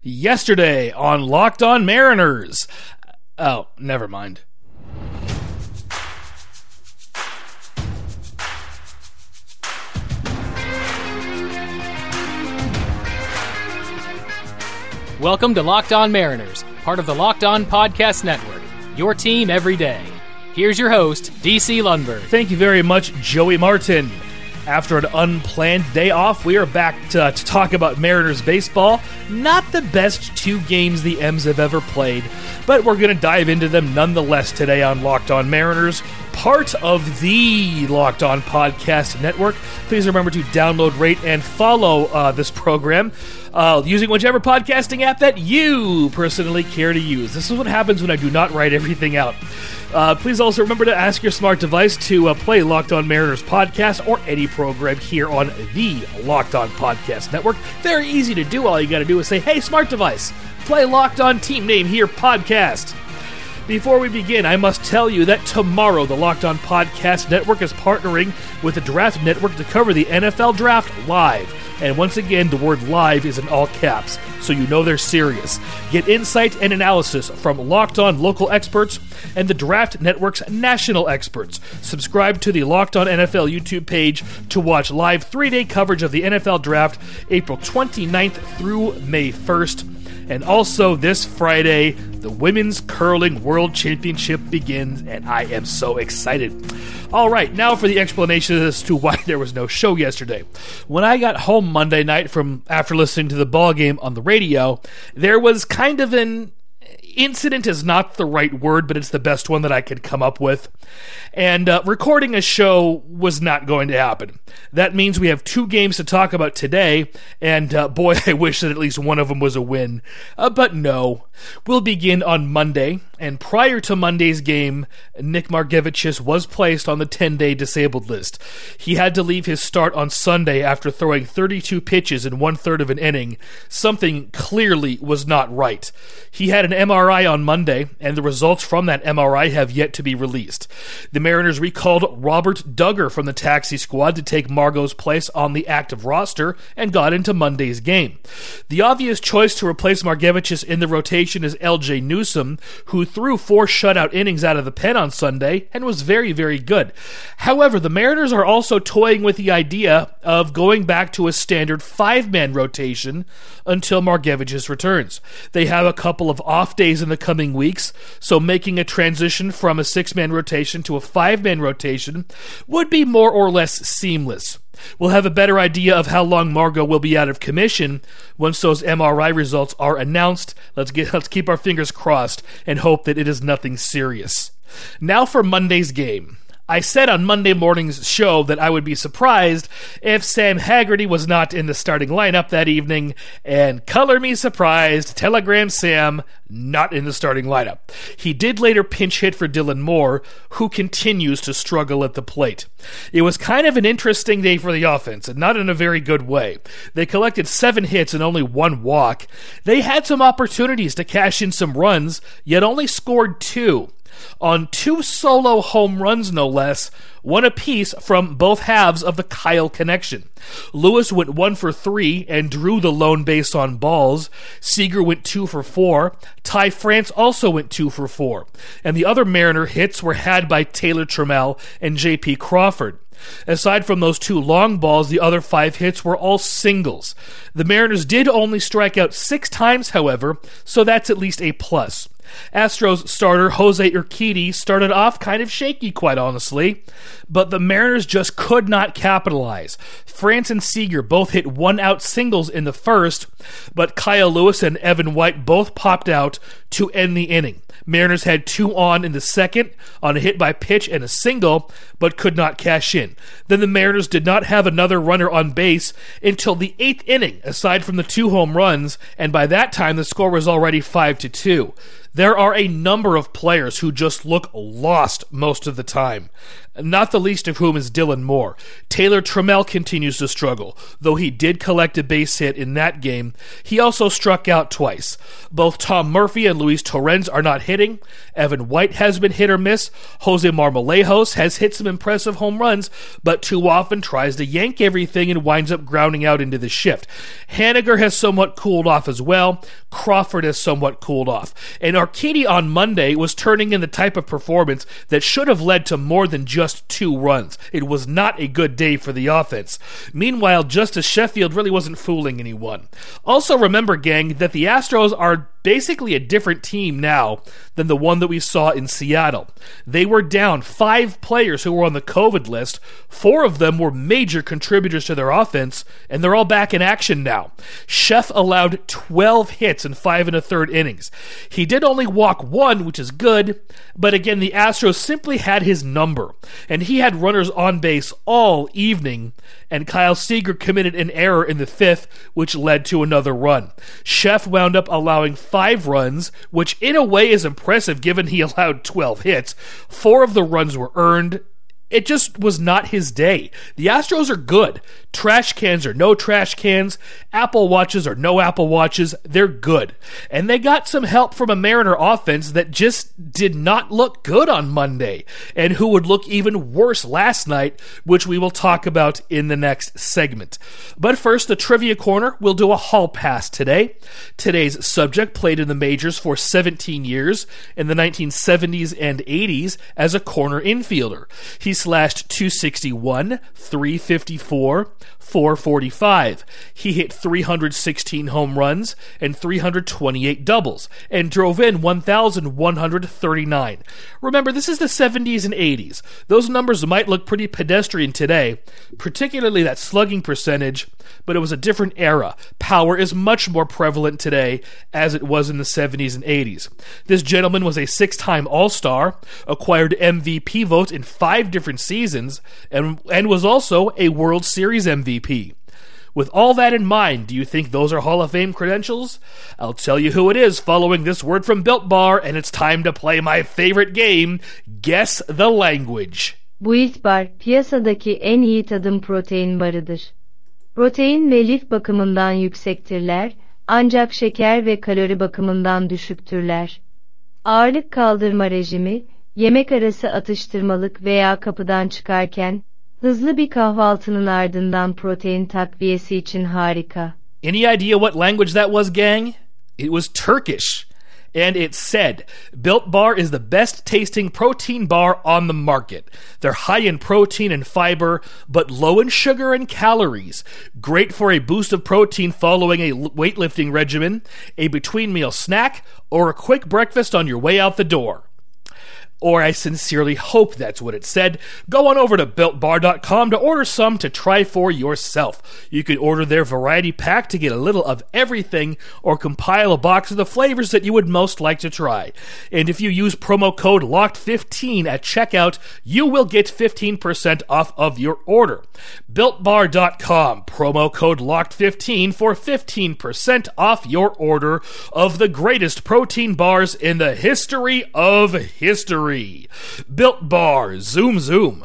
Yesterday on Locked On Mariners. Oh, never mind. Welcome to Locked On Mariners, part of the Locked On Podcast Network. Your team every day. Here's your host, DC Lundberg. Thank you very much, Joey Martin. After an unplanned day off, we are back to, to, talk about Mariners baseball. Not the best two games the M's have ever played, but we're going to dive into them nonetheless today on Locked On Mariners, part of the Locked On Podcast Network. Please remember to download, rate, and follow uh, this program. Uh, using whichever podcasting app that you personally care to use. This is what happens when I do not write everything out. Uh, please also remember to ask your smart device to uh, play Locked On Mariners podcast or any program here on the Locked On Podcast Network. Very easy to do. All you got to do is say, hey, smart device, play Locked On Team Name Here podcast. Before we begin, I must tell you that tomorrow the Locked On Podcast Network is partnering with the Draft Network to cover the NFL Draft live. And once again, the word live is in all caps, so you know they're serious. Get insight and analysis from Locked On local experts and the Draft Network's national experts. Subscribe to the Locked On NFL YouTube page to watch live three day coverage of the NFL Draft April 29th through May 1st. And also this Friday, the Women's Curling World Championship begins, and I am so excited. All right, now for the explanation as to why there was no show yesterday. When I got home Monday night from after listening to the ball game on the radio, there was kind of an incident is not the right word, but it's the best one that I could come up with. And uh, recording a show was not going to happen. That means we have two games to talk about today, and uh, boy, I wish that at least one of them was a win. Uh, but no. We'll begin on Monday, and prior to Monday's game, Nick Margevicius was placed on the 10 day disabled list. He had to leave his start on Sunday after throwing 32 pitches in one third of an inning. Something clearly was not right. He had an MRI on Monday, and the results from that MRI have yet to be released. The Mariners recalled Robert Dugger from the taxi squad to take Margot's place on the active roster and got into Monday's game. The obvious choice to replace Margevicius in the rotation is LJ Newsom, who threw four shutout innings out of the pen on Sunday and was very, very good. However, the Mariners are also toying with the idea of going back to a standard five man rotation until Margevicius returns. They have a couple of off days in the coming weeks, so making a transition from a six man rotation to a five man rotation would be more or less seamless. We'll have a better idea of how long Margot will be out of commission once those MRI results are announced. Let's get let's keep our fingers crossed and hope that it is nothing serious. Now for Monday's game. I said on Monday morning's show that I would be surprised if Sam Haggerty was not in the starting lineup that evening, and color me surprised, Telegram Sam not in the starting lineup. He did later pinch hit for Dylan Moore, who continues to struggle at the plate. It was kind of an interesting day for the offense, and not in a very good way. They collected seven hits and only one walk. They had some opportunities to cash in some runs, yet only scored two on two solo home runs, no less, one apiece from both halves of the Kyle connection. Lewis went one for three and drew the lone base on balls. Seager went two for four. Ty France also went two for four. And the other Mariner hits were had by Taylor Trammell and J.P. Crawford. Aside from those two long balls, the other five hits were all singles. The Mariners did only strike out six times, however, so that's at least a plus. Astros starter Jose Urquidy started off kind of shaky, quite honestly, but the Mariners just could not capitalize. France and Seager both hit one out singles in the first, but Kyle Lewis and Evan White both popped out to end the inning. Mariners had two on in the second on a hit by pitch and a single, but could not cash in. Then the Mariners did not have another runner on base until the eighth inning, aside from the two home runs, and by that time the score was already five to two. There are a number of players who just look lost most of the time, not the least of whom is Dylan Moore. Taylor Trammell continues to struggle, though he did collect a base hit in that game. He also struck out twice. Both Tom Murphy and Luis Torrens are not hitting. Evan White has been hit or miss. Jose Marmolejos has hit some impressive home runs, but too often tries to yank everything and winds up grounding out into the shift. Haniger has somewhat cooled off as well. Crawford has somewhat cooled off. And Urquidy on Monday was turning in the type of performance that should have led to more than just two runs. It was not a good day for the offense. Meanwhile, Justice Sheffield really wasn't fooling anyone. Also, remember, gang, that the Astros are basically a different team now than the one that we saw in Seattle. They were down five players who were on the COVID list. Four of them were major contributors to their offense, and they're all back in action now. Sheff allowed 12 hits in five and a third innings. He did only walk one, which is good, but again, the Astros simply had his number, and he had runners on base all evening, and Kyle Seager committed an error in the fifth, which led to another run. Sheff wound up allowing five runs, which in a way is impressive given he allowed 12 hits. Four of the runs were earned, it just was not his day. The Astros are good. Trash cans are no trash cans, Apple Watches are no Apple Watches, they're good. And they got some help from a Mariner offense that just did not look good on Monday, and who would look even worse last night, which we will talk about in the next segment. But first, the Trivia Corner We'll do a hall pass today. Today's subject played in the majors for 17 years in the 1970s and 80s as a corner infielder. He slashed 261, 354, 445. He hit 316 home runs and 328 doubles and drove in 1,139. Remember, this is the 70s and 80s. Those numbers might look pretty pedestrian today, particularly that slugging percentage, but it was a different era. Power is much more prevalent today as it was in the 70s and 80s. This gentleman was a six time All Star, acquired MVP votes in five different seasons, and, and was also a World Series MVP. With all that in mind, do you think those are Hall of Fame credentials? I'll tell you who it is following this word from Built Bar, and it's time to play my favorite game Guess the Language. Built Bar, piyasadaki en iyi tadım protein barıdır. Protein ve lif bakımından yüksektirler, ancak şeker ve kalori bakımından düşüktürler. Ağırlık kaldırma rejimi, yemek arası atıştırmalık veya kapıdan çıkarken, hızlı bir kahvaltının ardından protein takviyesi için harika. Any idea what language that was, gang? It was Turkish. And it said, Built Bar is the best tasting protein bar on the market. They're high in protein and fiber, but low in sugar and calories. Great for a boost of protein following a weightlifting regimen, a between meal snack, or a quick breakfast on your way out the door or I sincerely hope that's what it said. Go on over to builtbar.com to order some to try for yourself. You can order their variety pack to get a little of everything or compile a box of the flavors that you would most like to try. And if you use promo code LOCKED15 at checkout, you will get 15% off of your order. builtbar.com promo code LOCKED15 for 15% off your order of the greatest protein bars in the history of history. Built Bar, Zoom Zoom.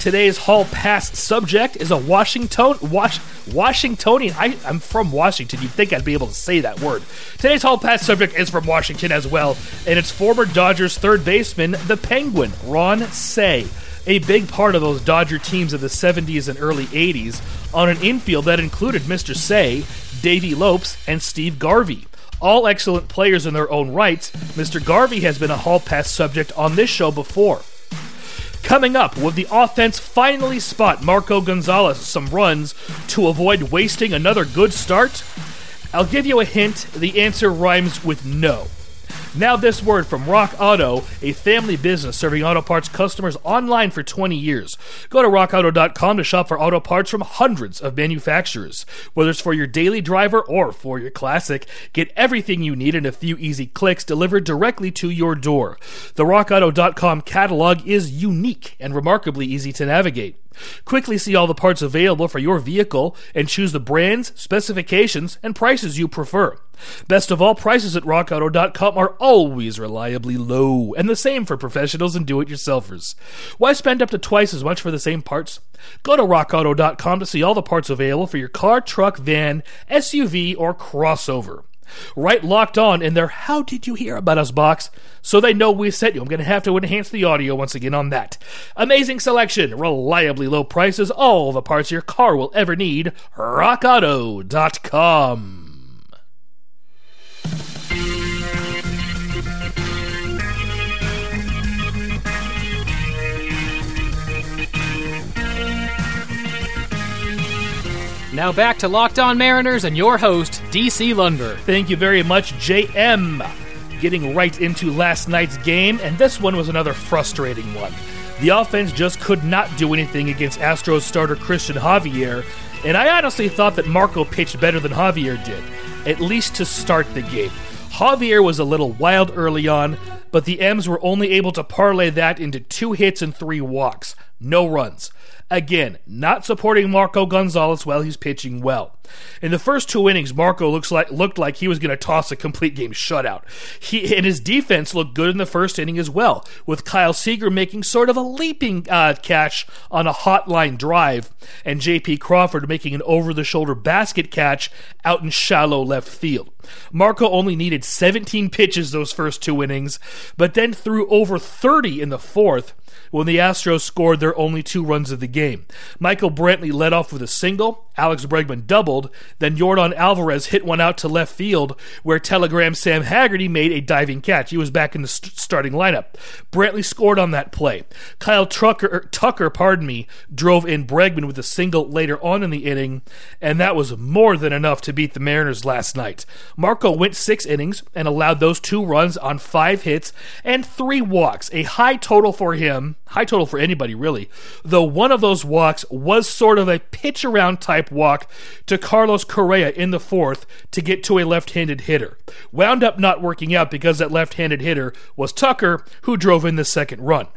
Today's Hall Pass subject is a Washington, Wash, Washingtonian. I, I'm from Washington. You'd think I'd be able to say that word. Today's Hall Pass subject is from Washington as well, and it's former Dodgers third baseman, the Penguin, Ron Cey, A big part of those Dodger teams of the 70s and early 80s on an infield that included Mr. Cey, Davey Lopes, and Steve Garvey all excellent players in their own rights, Mr. Garvey has been a hall pass subject on this show before. Coming up, will the offense finally spot Marco Gonzalez some runs to avoid wasting another good start? I'll give you a hint the answer rhymes with no. Now, this word from Rock Auto, a family business serving auto parts customers online for 20 years. Go to rockauto.com to shop for auto parts from hundreds of manufacturers. Whether it's for your daily driver or for your classic, get everything you need in a few easy clicks delivered directly to your door. The rockauto.com catalog is unique and remarkably easy to navigate. Quickly see all the parts available for your vehicle and choose the brands, specifications, and prices you prefer. Best of all, prices at rockauto.com are always reliably low, and the same for professionals and do it yourselfers. Why spend up to twice as much for the same parts? Go to rockauto.com to see all the parts available for your car, truck, van, SUV, or crossover. Write locked on in their How Did You Hear About Us box so they know we sent you. I'm going to have to enhance the audio once again on that. Amazing selection, reliably low prices, all the parts your car will ever need. RockAuto.com. Now back to Locked On Mariners and your host, DC Lundberg. Thank you very much, JM. Getting right into last night's game, and this one was another frustrating one. The offense just could not do anything against Astros starter Cristian Javier, and I honestly thought that Marco pitched better than Javier did, at least to start the game. Javier was a little wild early on, but the M's were only able to parlay that into two hits and three walks, no runs. Again, not supporting Marco Gonzalez while he's pitching well. In the first two innings, Marco looks like looked like he was going to toss a complete game shutout. He and his defense looked good in the first inning as well, with Kyle Seager making sort of a leaping uh, catch on a hotline drive, and J.P. Crawford making an over-the-shoulder basket catch out in shallow left field. Marco only needed 17 pitches those first two innings, but then threw over 30 in the fourth when the Astros scored their only two runs of the game. Michael Brantley led off with a single, Alex Bregman doubled, then Yordan Alvarez hit one out to left field where Telegram Sam Haggerty made a diving catch. He was back in the st- starting lineup. Brantley scored on that play. Kyle Tucker, er, Tucker, pardon me, drove in Bregman with a single later on in the inning, and that was more than enough to beat the Mariners last night. Marco went six innings and allowed those two runs on five hits and three walks, a high total for him high total for anybody really, though one of those walks was sort of a pitch around type walk to Carlos Correa in the fourth to get to a left handed hitter. Wound up not working out because that left handed hitter was Tucker, who drove in the second run.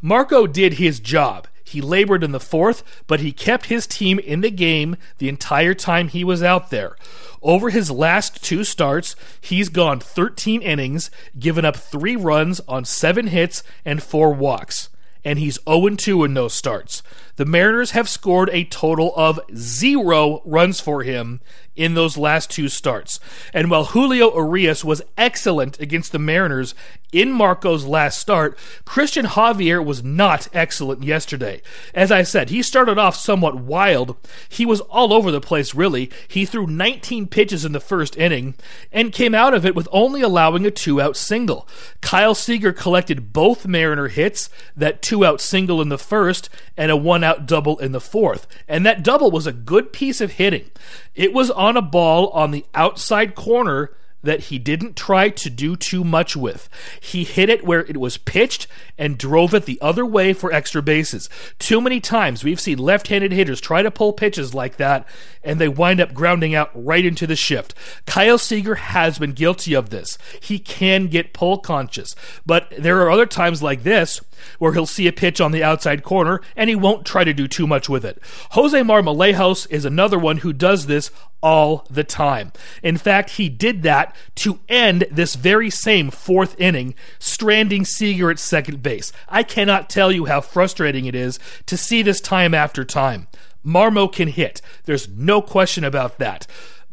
Marco did his job. He labored in the fourth, but he kept his team in the game the entire time he was out there. Over his last two starts, he's gone 13 innings, given up three runs on seven hits and four walks and he's 0 2 in those starts. The Mariners have scored a total of zero runs for him in those last two starts. And while Julio Urias was excellent against the Mariners in Marco's last start, Cristian Javier was not excellent yesterday. As I said, he started off somewhat wild. He was all over the place, really. He threw 19 pitches in the first inning and came out of it with only allowing a two out single. Kyle Seager collected both Mariner hits, that two out single in the first, and a one out double in the fourth. And that double was a good piece of hitting. It was on a ball on the outside corner that he didn't try to do too much with. He hit it where it was pitched and drove it the other way for extra bases. Too many times we've seen left handed hitters try to pull pitches like that and they wind up grounding out right into the shift. Kyle Seager has been guilty of this. He can get pull conscious, but there are other times like this where he'll see a pitch on the outside corner and he won't try to do too much with it. Jose Marmolejos is another one who does this all the time. In fact, he did that to end this very same fourth inning, stranding Seager at second base. I cannot tell you how frustrating it is to see this time after time. Marmo can hit. There's no question about that.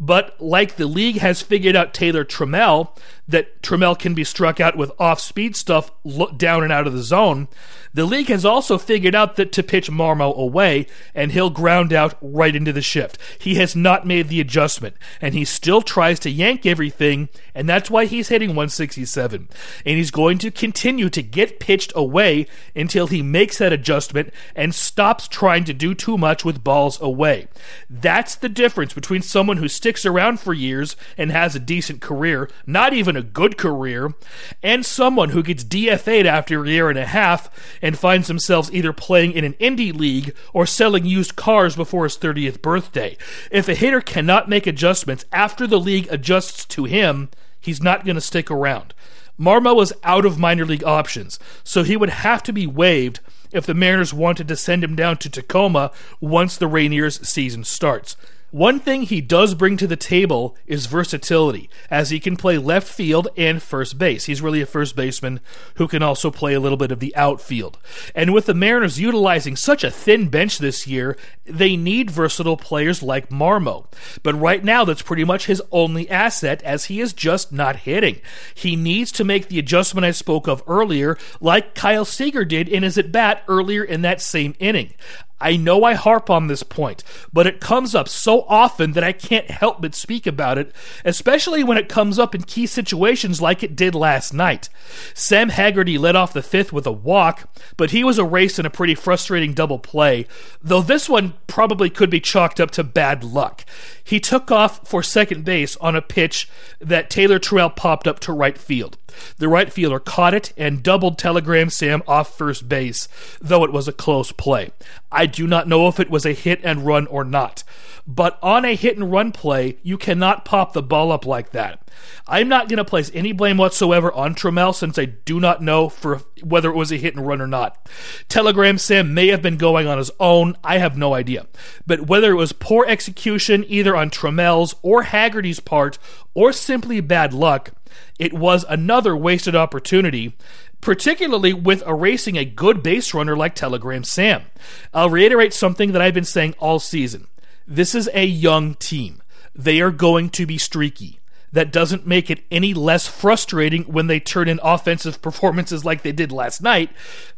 But like the league has figured out Taylor Trammell, that Trammell can be struck out with off speed stuff down and out of the zone, the league has also figured out that to pitch Marmo away, and he'll ground out right into the shift. He has not made the adjustment, and he still tries to yank everything, and that's why he's hitting 167. And he's going to continue to get pitched away until he makes that adjustment and stops trying to do too much with balls away. That's the difference between someone who sticks around for years and has a decent career, not even a good career, and someone who gets DFA'd after a year and a half and finds themselves either playing in an indie league or selling used cars before his 30th birthday. If a hitter cannot make adjustments after the league adjusts to him, he's not going to stick around. Marmo was out of minor league options, so he would have to be waived if the Mariners wanted to send him down to Tacoma once the Rainiers season starts. One thing he does bring to the table is versatility, as he can play left field and first base. He's really a first baseman who can also play a little bit of the outfield. And with the Mariners utilizing such a thin bench this year, they need versatile players like Marmo. But right now, that's pretty much his only asset, as he is just not hitting. He needs to make the adjustment I spoke of earlier, like Kyle Seager did in his at bat earlier in that same inning. I know I harp on this point, but it comes up so often that I can't help but speak about it, especially when it comes up in key situations like it did last night. Sam Haggerty led off the fifth with a walk, but he was erased in a pretty frustrating double play, though this one probably could be chalked up to bad luck. He took off for second base on a pitch that Taylor Trammell popped up to right field. The right fielder caught it and doubled Telegram Sam off first base, though it was a close play. I do not know if it was a hit and run or not. But on a hit and run play, you cannot pop the ball up like that. I'm not going to place any blame whatsoever on Trammell since I do not know for whether it was a hit and run or not. Telegram Sam may have been going on his own. I have no idea. But whether it was poor execution either on Trammell's or Haggerty's part or simply bad luck, it was another wasted opportunity, particularly with erasing a good base runner like Telegram Sam. I'll reiterate something that I've been saying all season. This is a young team. They are going to be streaky. That doesn't make it any less frustrating when they turn in offensive performances like they did last night,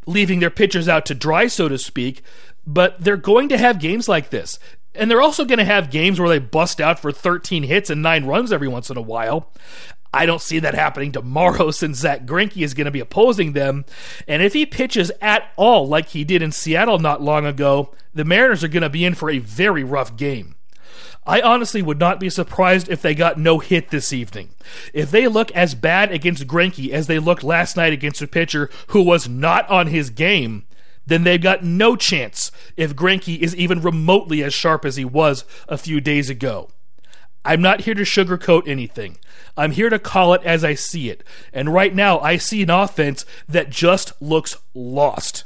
leaving their pitchers out to dry, so to speak. But they're going to have games like this. And they're also going to have games where they bust out for 13 hits and 9 runs every once in a while. I don't see that happening tomorrow since Zach Greinke is going to be opposing them. And if he pitches at all like he did in Seattle not long ago, the Mariners are going to be in for a very rough game. I honestly would not be surprised if they got no hit this evening. If they look as bad against Greinke as they looked last night against a pitcher who was not on his game, then they've got no chance if Greinke is even remotely as sharp as he was a few days ago. I'm not here to sugarcoat anything. I'm here to call it as I see it. And right now, I see an offense that just looks lost.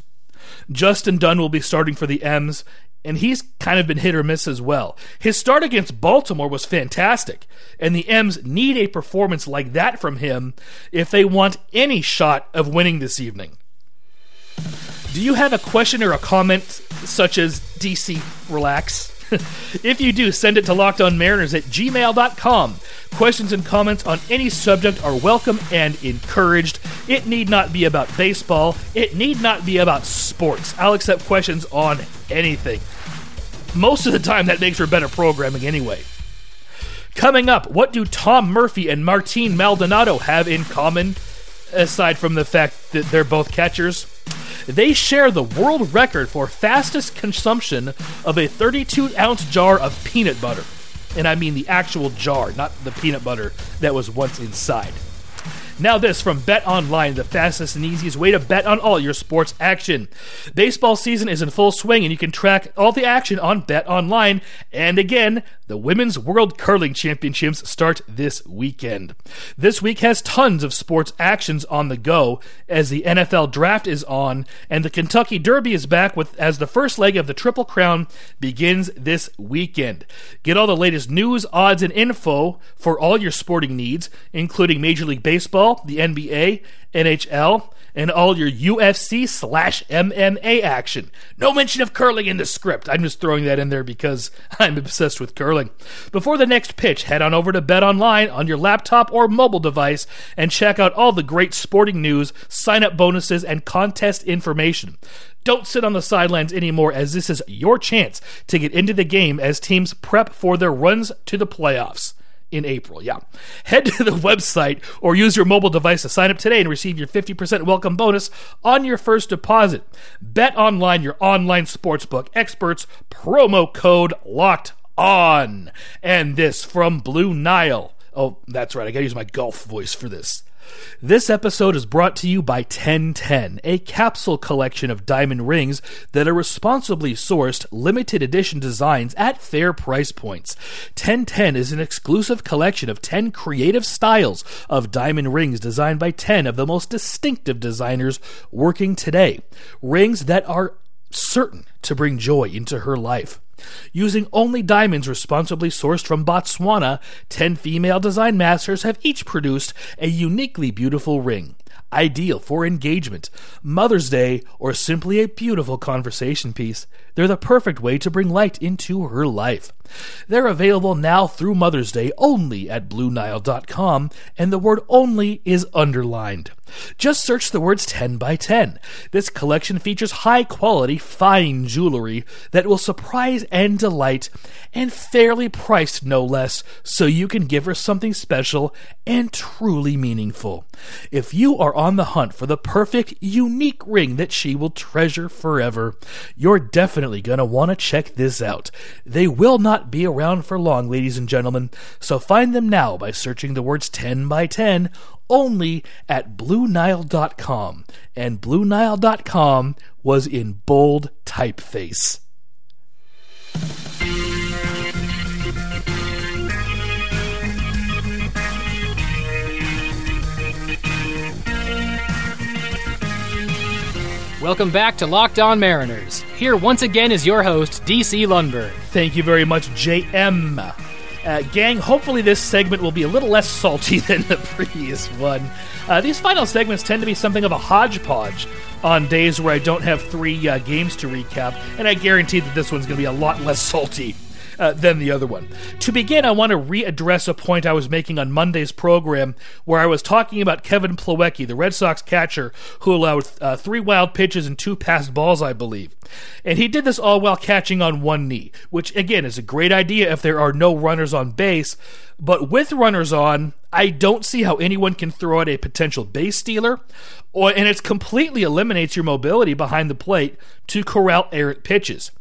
Justin Dunn will be starting for the M's, and he's kind of been hit or miss as well. His start against Baltimore was fantastic, and the M's need a performance like that from him if they want any shot of winning this evening. Do you have a question or a comment such as DC, relax? if you do, send it to lockedonmariners at gmail.com. Questions and comments on any subject are welcome and encouraged. It need not be about baseball, it need not be about sports. I'll accept questions on anything. Most of the time, that makes for better programming anyway. Coming up, what do Tom Murphy and Martin Maldonado have in common, aside from the fact that they're both catchers? They share the world record for fastest consumption of a 32 ounce jar of peanut butter. And I mean the actual jar, not the peanut butter that was once inside. Now, this from Bet Online, the fastest and easiest way to bet on all your sports action. Baseball season is in full swing, and you can track all the action on Bet Online. And again, the Women's World Curling Championships start this weekend. This week has tons of sports actions on the go as the NFL draft is on, and the Kentucky Derby is back with as the first leg of the Triple Crown begins this weekend. Get all the latest news, odds, and info for all your sporting needs, including Major League Baseball the NBA, NHL, and all your UFC slash MMA action. No mention of curling in the script. I'm just throwing that in there because I'm obsessed with curling. Before the next pitch, head on over to Bet Online on your laptop or mobile device and check out all the great sporting news, sign up bonuses, and contest information. Don't sit on the sidelines anymore, as this is your chance to get into the game as teams prep for their runs to the playoffs in April. Yeah. Head to the website or use your mobile device to sign up today and receive your 50% welcome bonus on your first deposit. Bet online, your online sportsbook experts, promo code locked on. And this from Blue Nile. Oh, that's right. I got to use my golf voice for this. This episode is brought to you by 1010, a capsule collection of diamond rings that are responsibly sourced, limited edition designs at fair price points. 1010 is an exclusive collection of 10 creative styles of diamond rings designed by 10 of the most distinctive designers working today. Rings that are certain to bring joy into her life. Using only diamonds responsibly sourced from Botswana, 10 female design masters have each produced a uniquely beautiful ring ideal for engagement, Mother's Day, or simply a beautiful conversation piece. They're the perfect way to bring light into her life. They're available now through Mother's Day only at BlueNile.com, and the word only is underlined. Just search the words 10 by 10. This collection features high quality, fine jewelry that will surprise and delight, and fairly priced no less, so you can give her something special and truly meaningful. If you are on the hunt for the perfect, unique ring that she will treasure forever, you're definitely going to want to check this out. They will not be around for long, ladies and gentlemen, so find them now by searching the words 10 by 10 only at BlueNile.com. And BlueNile.com was in bold typeface. Welcome back to Locked On Mariners. Here once again is your host, DC Lundberg. Thank you very much, JM. Uh, gang, hopefully this segment will be a little less salty than the previous one. Uh, these final segments tend to be something of a hodgepodge on days where I don't have three uh, games to recap, and I guarantee that this one's going to be a lot less salty uh, than the other one. To begin, I want to readdress a point I was making on Monday's program where I was talking about Kevin Plawecki, the Red Sox catcher who allowed uh, three wild pitches and two passed balls, I believe. And he did this all while catching on one knee, which again is a great idea if there are no runners on base. But with runners on, I don't see how anyone can throw out a potential base stealer, or, and it completely eliminates your mobility behind the plate to corral errant pitches.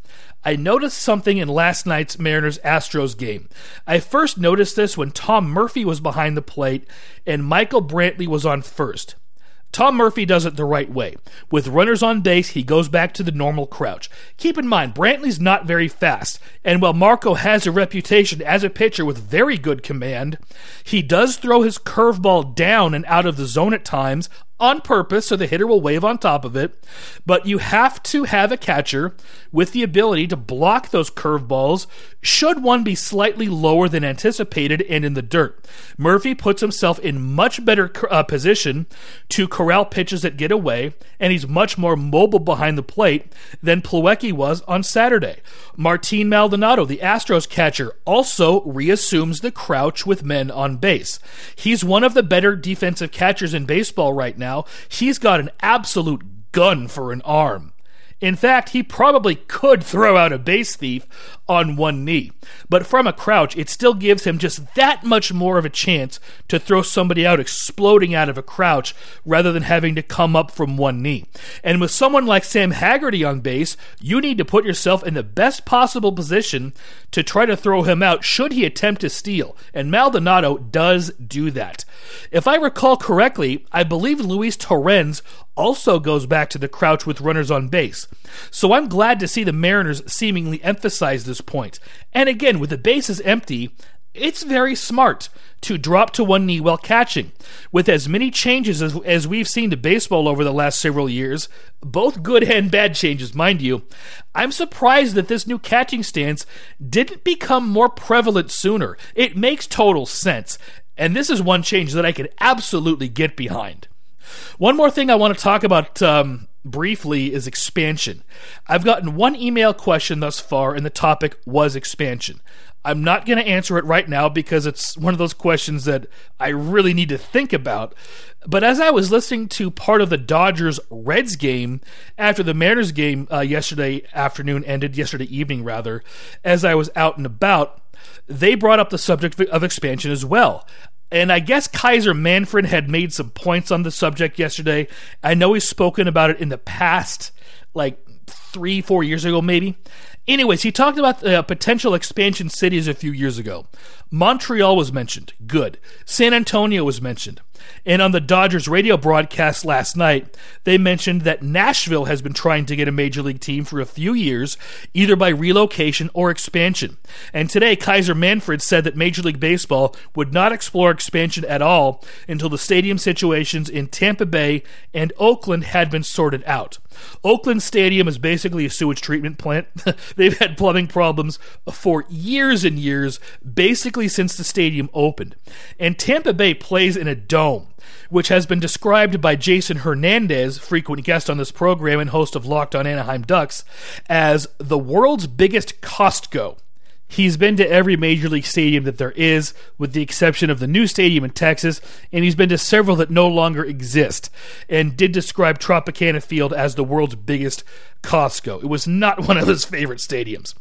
I noticed something in last night's Mariners Astros game. I first noticed this when Tom Murphy was behind the plate and Michael Brantley was on first. Tom Murphy does it the right way. With runners on base, he goes back to the normal crouch. Keep in mind, Brantley's not very fast, and while Marco has a reputation as a pitcher with very good command, he does throw his curveball down and out of the zone at times on purpose so the hitter will wave on top of it. But you have to have a catcher with the ability to block those curveballs should one be slightly lower than anticipated and in the dirt. Murphy puts himself in much better uh, position to corral pitches that get away, and he's much more mobile behind the plate than Plawecki was on Saturday. Martin Maldonado, the Astros catcher, also reassumes the crouch with men on base. He's one of the better defensive catchers in baseball right now. He's got an absolute gun for an arm. In fact, he probably could throw out a base thief on one knee. But from a crouch, it still gives him just that much more of a chance to throw somebody out exploding out of a crouch rather than having to come up from one knee. And with someone like Sam Haggerty on base, you need to put yourself in the best possible position to try to throw him out should he attempt to steal. And Maldonado does do that. If I recall correctly, I believe Luis Torrens also goes back to the crouch with runners on base. So I'm glad to see the Mariners seemingly emphasize this point. And again, with the bases empty, it's very smart to drop to one knee while catching. With as many changes as, as, we've seen to baseball over the last several years, both good and bad changes, mind you, I'm surprised that this new catching stance didn't become more prevalent sooner. It makes total sense. And this is one change that I can absolutely get behind. One more thing I want to talk about um, briefly is expansion. I've gotten one email question thus far, and the topic was expansion. I'm not going to answer it right now because it's one of those questions that I really need to think about. But as I was listening to part of the Dodgers Reds game after the Mariners game uh, yesterday afternoon ended, yesterday evening rather, as I was out and about, they brought up the subject of expansion as well. And I guess Kaiser Manfred had made some points on the subject yesterday. I know he's spoken about it in the past, like three, four years ago, maybe. Anyways, he talked about uh, potential expansion cities a few years ago. Montreal was mentioned. Good. San Antonio was mentioned. And on the Dodgers radio broadcast last night, they mentioned that Nashville has been trying to get a major league team for a few years, either by relocation or expansion. And today, Kaiser Manfred said that Major League Baseball would not explore expansion at all until the stadium situations in Tampa Bay and Oakland had been sorted out. Oakland Stadium is basically a sewage treatment plant. They've had plumbing problems for years and years, basically since the stadium opened. And Tampa Bay plays in a dome, which has been described by Jason Hernandez, frequent guest on this program and host of Locked on Anaheim Ducks, as the world's biggest Costco. He's been to every major league stadium that there is, with the exception of the new stadium in Texas, and he's been to several that no longer exist, and did describe Tropicana Field as the world's biggest Costco. It was not one of his favorite stadiums.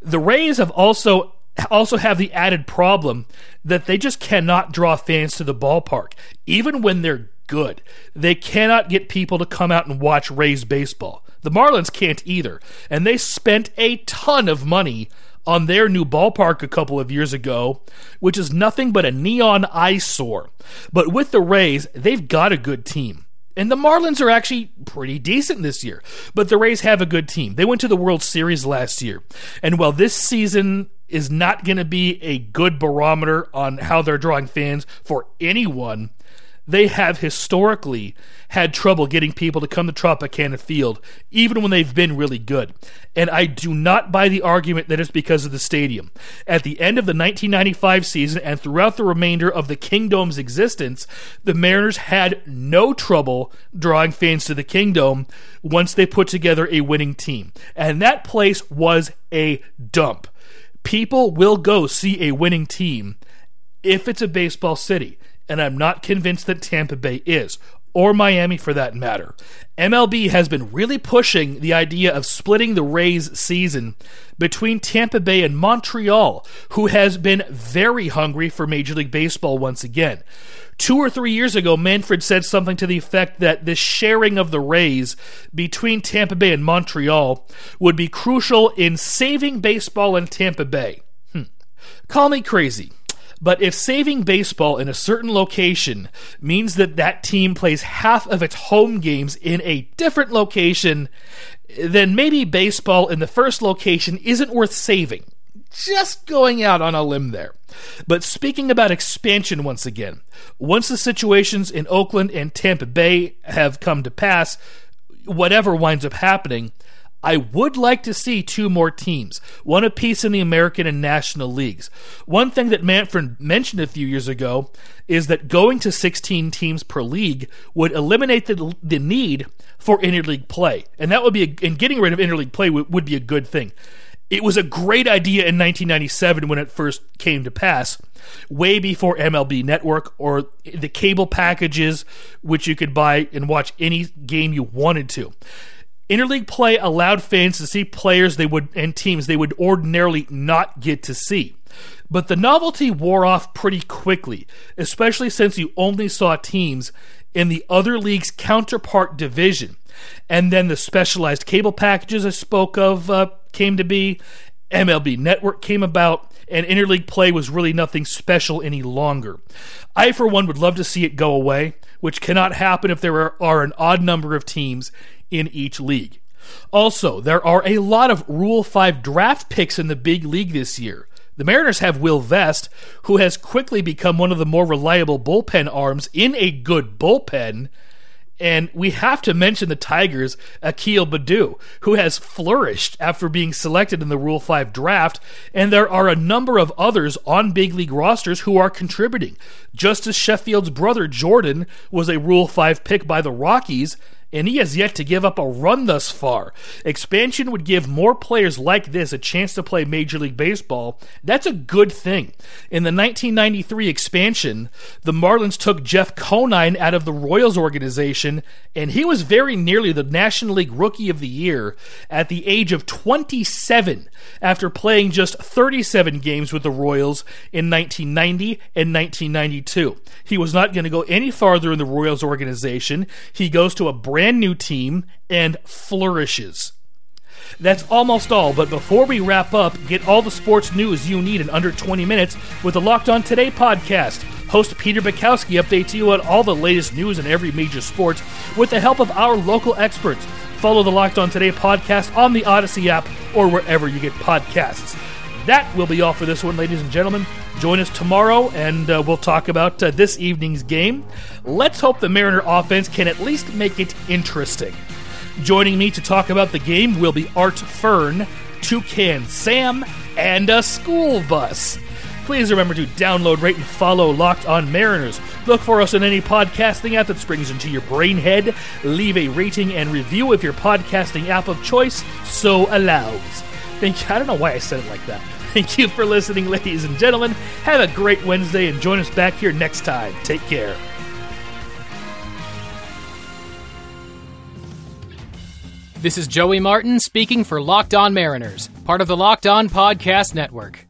The Rays have also also have the added problem that they just cannot draw fans to the ballpark, even when they're good. They cannot get people to come out and watch Rays baseball. The Marlins can't either, and they spent a ton of money on their new ballpark a couple of years ago, which is nothing but a neon eyesore. But with the Rays, they've got a good team. And the Marlins are actually pretty decent this year. But the Rays have a good team. They went to the World Series last year. And while this season is not going to be a good barometer on how they're drawing fans for anyone, they have historically had trouble getting people to come to Tropicana Field, even when they've been really good. And I do not buy the argument that it's because of the stadium. At the end of the 1995 season and throughout the remainder of the Kingdome's existence, the Mariners had no trouble drawing fans to the Kingdome once they put together a winning team. And that place was a dump. People will go see a winning team if it's a baseball city and I'm not convinced that Tampa Bay is, or Miami for that matter. MLB has been really pushing the idea of splitting the Rays season between Tampa Bay and Montreal, who has been very hungry for Major League Baseball once again. Two or three years ago, Manfred said something to the effect that the sharing of the Rays between Tampa Bay and Montreal would be crucial in saving baseball in Tampa Bay. Hmm. Call me crazy. But if saving baseball in a certain location means that that team plays half of its home games in a different location, then maybe baseball in the first location isn't worth saving. Just going out on a limb there. But speaking about expansion once again, once the situations in Oakland and Tampa Bay have come to pass, whatever winds up happening, I would like to see two more teams, one apiece in the American and National Leagues. One thing that Manfred mentioned a few years ago is that going to 16 teams per league would eliminate the, the need for interleague play. And that would be, a, and getting rid of interleague play would, would be a good thing. It was a great idea in 1997 when it first came to pass, way before MLB Network or the cable packages, which you could buy and watch any game you wanted to. Interleague play allowed fans to see players they would and teams they would ordinarily not get to see. But the novelty wore off pretty quickly, especially since you only saw teams in the other league's counterpart division. And then the specialized cable packages I spoke of uh, came to be, MLB Network came about, and interleague play was really nothing special any longer. I, for one, would love to see it go away, which cannot happen if there are, are an odd number of teams in each league. Also, there are a lot of Rule 5 draft picks in the big league this year. The Mariners have Will Vest, who has quickly become one of the more reliable bullpen arms in a good bullpen. And we have to mention the Tigers' Akil Baddoo, who has flourished after being selected in the Rule 5 draft. And there are a number of others on big league rosters who are contributing. Justice Sheffield's brother, Jordan, was a Rule 5 pick by the Rockies and he has yet to give up a run thus far. Expansion would give more players like this a chance to play Major League Baseball. That's a good thing. In the 1993 expansion, the Marlins took Jeff Conine out of the Royals organization, and he was very nearly the National League Rookie of the Year at the age of 27 after playing just 37 games with the Royals in 1990 and 1992. He was not going to go any farther in the Royals organization. He goes to a brand new team and flourishes. That's almost all, but before we wrap up, get all the sports news you need in under 20 minutes with the Locked On Today podcast. Host Peter Bukowski updates you on all the latest news in every major sport with the help of our local experts. Follow the Locked On Today podcast on the Odyssey app or wherever you get podcasts. That will be all for this one, ladies and gentlemen. Join us tomorrow and uh, we'll talk about uh, this evening's game. Let's hope the Mariner offense can at least make it interesting. Joining me to talk about the game will be Art Fern, Toucan Sam, and a school bus. Please remember to download, rate, and follow Locked On Mariners. Look for us in any podcasting app that springs into your brain head. Leave a rating and review if your podcasting app of choice so allows. Thank you. I don't know why I said it like that. Thank you for listening, ladies and gentlemen. Have a great Wednesday and join us back here next time. Take care. This is Joey Martin speaking for Locked On Mariners, part of the Locked On Podcast Network.